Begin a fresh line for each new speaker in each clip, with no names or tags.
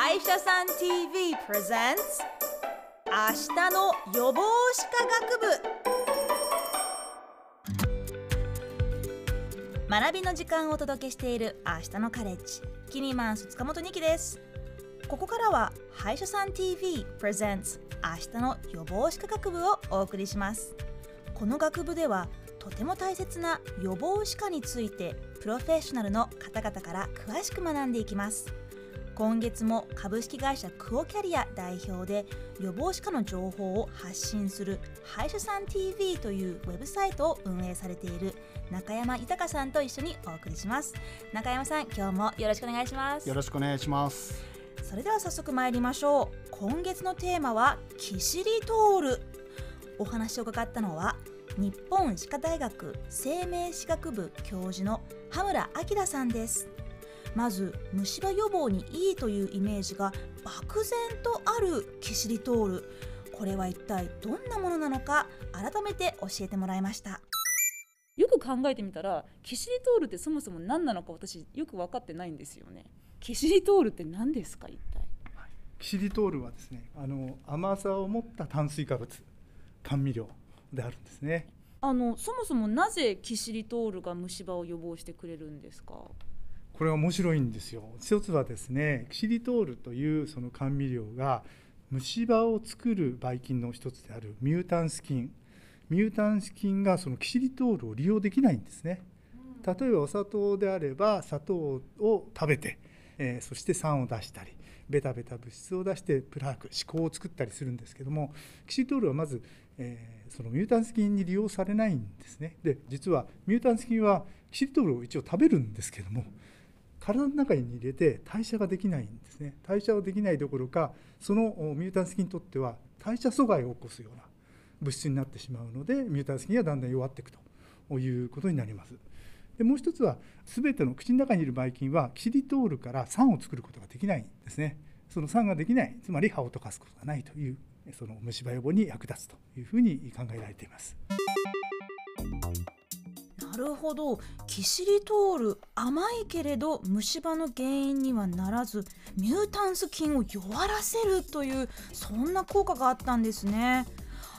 歯医者さん TV presents 明日の予防歯科学部。学びの時間をお届けしている明日のカレッジ。キニマンス塚本二希です。ここからは歯医者さん TV presents 明日の予防歯科学部をお送りします。この学部ではとても大切な予防歯科についてプロフェッショナルの方々から詳しく学んでいきます。今月も株式会社クオキャリア代表で予防歯科の情報を発信する歯医者さん TV というウェブサイトを運営されている中山豊さんと一緒にお送りします。中山さん今日もよろしくお願いします
よろしくお願いします。
それでは早速参りましょう。今月のテーマはキシリトール。お話を伺ったのは日本歯科大学生命歯学部教授の羽村明さんです。まず虫歯予防にいいというイメージが漠然とあるキシリトール。これは一体どんなものなのか改めて教えてもらいました。
よく考えてみたらキシリトールってそもそも何なのか私よく分かってないんですよね。キシリトールって何ですか一体？
キシリトールはですねあの甘さを持った炭水化物甘味料であるんですね。
あのそもそもなぜキシリトールが虫歯を予防してくれるんですか？
これは面白いんですよ。一つはですねキシリトールというその甘味料が虫歯を作るばい菌の一つであるミュータンス菌。ミュータンス菌がそのキシリトールを利用できないんですね。例えばお砂糖であれば砂糖を食べて、えー、そして酸を出したりベタベタ物質を出してプラーク歯垢を作ったりするんですけどもキシリトールはまず、えー、そのミュータンス菌に利用されないんですね。で実はミュータンス菌はキシリトールを一応食べるんですけども体の中に入れて代謝ができないんですね。代謝をできないどころかそのミュータンス菌にとっては代謝阻害を起こすような物質になってしまうのでミュータンス菌はだんだん弱っていくということになります。でもう一つは全ての口の中にいるばい菌はキシリトールから酸を作ることができないんですね。その酸ができないつまり歯を溶かすことがないというその虫歯予防に役立つというふうに考えられています。
るほど。キシリトール甘いけれど虫歯の原因にはならずミュータンス菌を弱らせるというそんな効果があったんですね。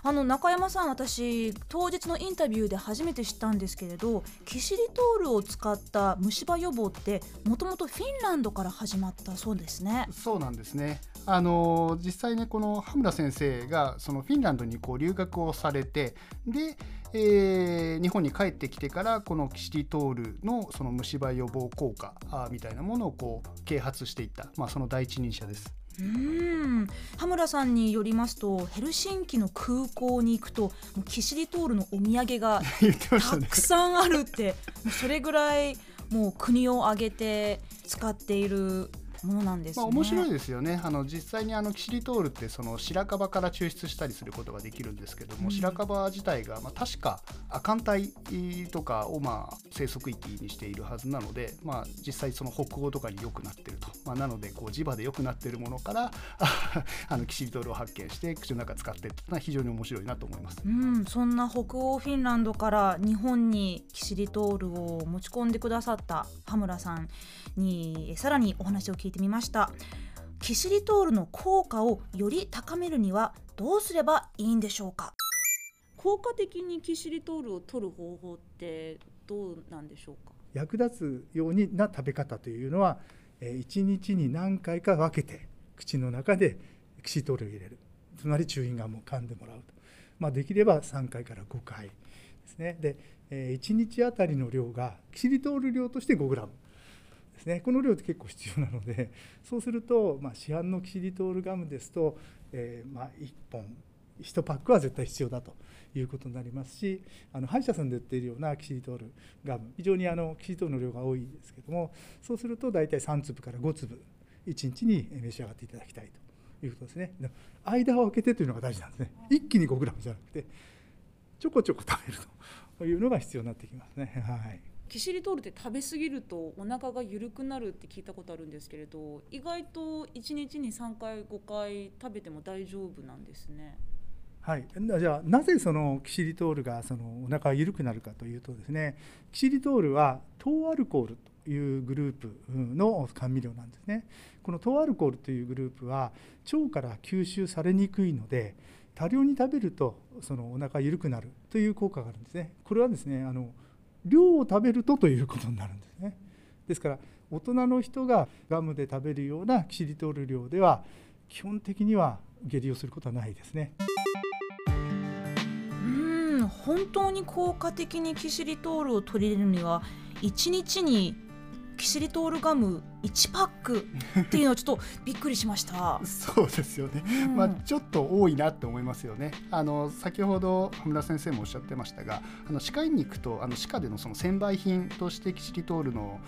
あの中山さん私当日のインタビューで初めて知ったんですけれどキシリトールを使った虫歯予防ってもともとフィンランドから始まったそうですね。
そうなんですね。あの実際ねこの羽村先生がそのフィンランドにこう留学をされてで、えー、日本に帰ってきてからこのキシリトールのその虫歯予防効果みたいなものをこう啓発していった、まあ、その第一人者です。
うん。羽村さんによりますとヘルシンキの空港に行くとキシリトールのお土産が たくさんあるって、それぐらいもう国を挙げて使っているものなんです、ね、まあ、
面白いですよね。あの実際にあのキシリトールってその白樺から抽出したりすることができるんですけども、うん、白樺自体が、まあ、確か亜寒帯とかをまあ生息域にしているはずなので、まあ、実際その北欧とかに良くなってると、まあ、なのでこう磁場で良くなっているものから あのキシリトールを発見して口の中使ってっていうのは非常に面白いなと思います、
うん、そんな北欧フィンランドから日本にキシリトールを持ち込んでくださった羽村さんにさらにお話を聞いてみました。キシリトールの効果をより高めるにはどうすればいいんでしょうか？
効果的にキシリトールを取る方法ってどうなんでしょうか？
役立つようにな食べ方というのは1日に何回か分けて口の中でキシリトールを入れる。つまりチューインガムを噛んでもらうと、まあ、できれば3回から5回ですね。で1日あたりの量がキシリトール量として 5g ですね。この量って結構必要なので そうすると、まあ、市販のキシリトールガムですと、えー、まあ、1本1パックは絶対必要だということになりますしあの歯医者さんで売っているようなキシリトールガム非常にあのキシリトールの量が多いですけどもそうすると大体3粒から5粒1日に召し上がっていただきたいということですね。間を空けてというのが大事なんですね。一気に 5g じゃなくてちょこちょこ食べるというのが必要になってきますね。はい。
キシリトールって食べ過ぎるとお腹が緩くなるって聞いたことあるんですけれど意外と1日に3回5回食べても大丈夫なんですね。
はい、じゃあなぜそのキシリトールがそのお腹が緩くなるかというとですねキシリトールは糖アルコールというグループの甘味料なんですね。この糖アルコールというグループは腸から吸収されにくいので多量に食べるとそのお腹緩くなるという効果があるんですね。これはですねあの量を食べるとということになるんですねですから大人の人がガムで食べるようなキシリトール量では基本的には下痢をすることはないですね。
うん本当に効果的にキシリトールを取り入れるには1日にキシリトールガム1パックっていうのはちょっとびっくりしました。
そうですよね、うん、まあ、ちょっと多いなって思いますよね。あの先ほど羽村先生もおっしゃってましたがあの歯科医に行くとあの歯科でのその専売品としてキシリトールの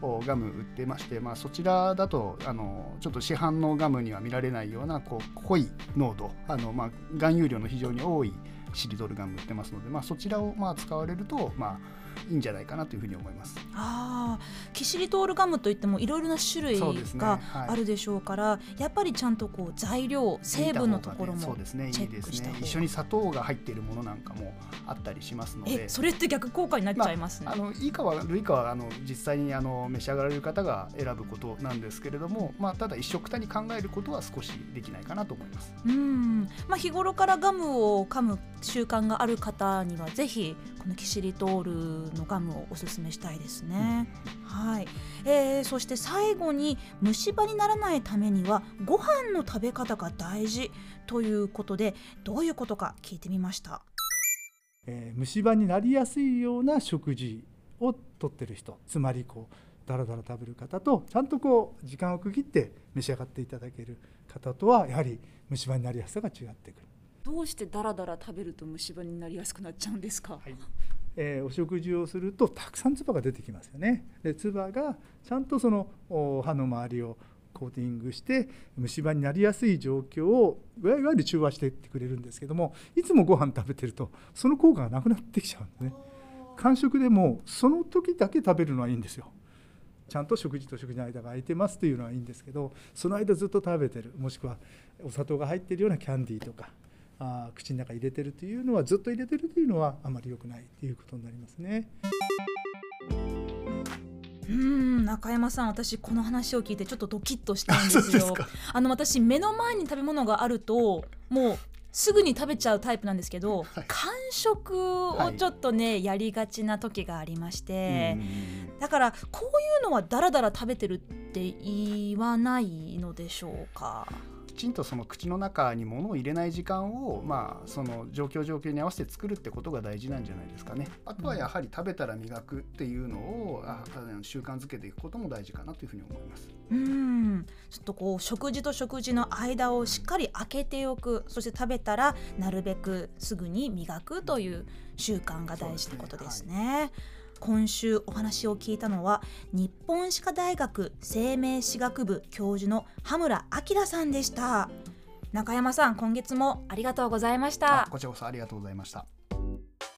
ガム売ってまして、まあ、そちらだとあのちょっと市販のガムには見られないようなこう濃い濃度あの、まあ、含有量の非常に多いシリドルガム売ってますので、まあ、そちらをまあ使われると、まあ、いいんじゃないかなというふうに思います。
ああ、キシリトールガムといってもいろいろな種類があるでしょうから、ねはい、やっぱりちゃんとこう材料成分のところもチェックした
ね、一緒に砂糖が入っているものなんかもあったりしますので、
それって逆効果になっちゃいますね。
まあ、あのいいかは悪いかはあの実際にあの召し上がられる方が選ぶことなんですけれども、まあただ一緒くたに考えることは少しできないかなと思います。
うん、まあ日頃からガムを噛む習慣がある方にはぜひこのキシリトールのガムをおすすめしたいですね。はい、えー、そして最後に虫歯にならないためにはご飯の食べ方が大事ということでどういうことか聞いてみました。
えー、虫歯になりやすいような食事をとってる人つまりこうだらだら食べる方とちゃんとこう時間を区切って召し上がっていただける方とはやはり虫歯になりやすさが違ってくる。
どうしてだらだら食べると虫歯になりやすくなっちゃうんですか、はい
えー、お食事をするとたくさん唾が出てきますよね。で唾がちゃんとその歯の周りをコーティングして虫歯になりやすい状況をいわゆる中和していってくれるんですけどもいつもご飯食べてるとその効果がなくなってきちゃうんですね。間食でもその時だけ食べるのはいいんですよ。ちゃんと食事と食事の間が空いてますというのはいいんですけどその間ずっと食べてるもしくはお砂糖が入ってるようなキャンディーとかあ口の中入れてるというのはずっと入れてるというのはあまり良くないということになりますね。
うん中山さん私この話を聞いてちょっとドキッとしたんですよ。あの私目の前に食べ物があるともうすぐに食べちゃうタイプなんですけど、はい、間食をちょっとね、はい、やりがちな時がありましてだからこういうのはだらだら食べてるって言わないのでしょうか？
ちんとその口の中に物を入れない時間を、まあ、その状況状況に合わせて作るってことが大事なんじゃないですかね。あとはやはり食べたら磨くっていうのを、あ習慣づけていくことも大事かなというふうに思います。
うんちょっとこう食事と食事の間をしっかり空けておくそして食べたらなるべくすぐに磨くという習慣が大事ってことですね。今週お話を聞いたのは日本歯科大学生命歯学部教授の羽村明さんでした。中山さん今月もありがとうございました。
こちらこそありがとうございました。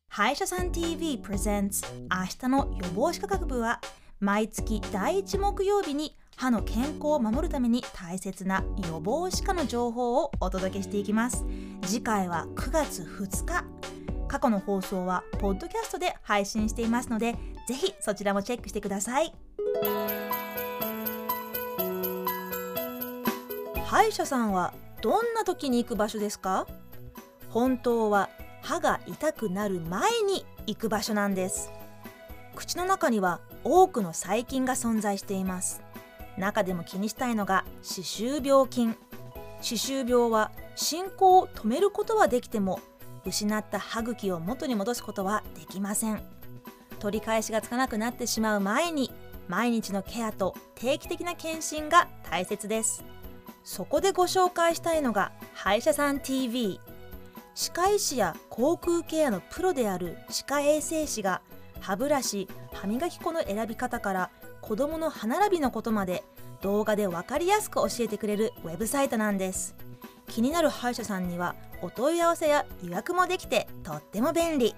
歯医者さん TV presents 明日の予防歯科学部は毎月第1木曜日に歯の健康を守るために大切な予防歯科の情報をお届けしていきます。次回は9月2日過去の放送はポッドキャストで配信していますのでぜひそちらもチェックしてください。歯医者さんはどんな時に行く場所ですか？本当は歯が痛くなる前に行く場所なんです。口の中には多くの細菌が存在しています。中でも気にしたいのが歯周病菌。歯周病は進行を止めることはできても失った歯茎を元に戻すことはできません。取り返しがつかなくなってしまう前に毎日のケアと定期的な検診が大切です。そこでご紹介したいのが歯医者さん TV 歯科医師や口腔ケアのプロである歯科衛生士が歯ブラシ歯磨き粉の選び方から子どもの歯並びのことまで動画で分かりやすく教えてくれるウェブサイトなんです。気になる歯医者さんにはお問い合わせや予約もできてとっても便利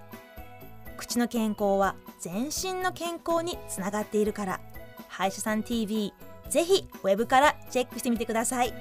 口の健康は全身の健康につながっているから歯医者さん TV ぜひウェブからチェックしてみてください。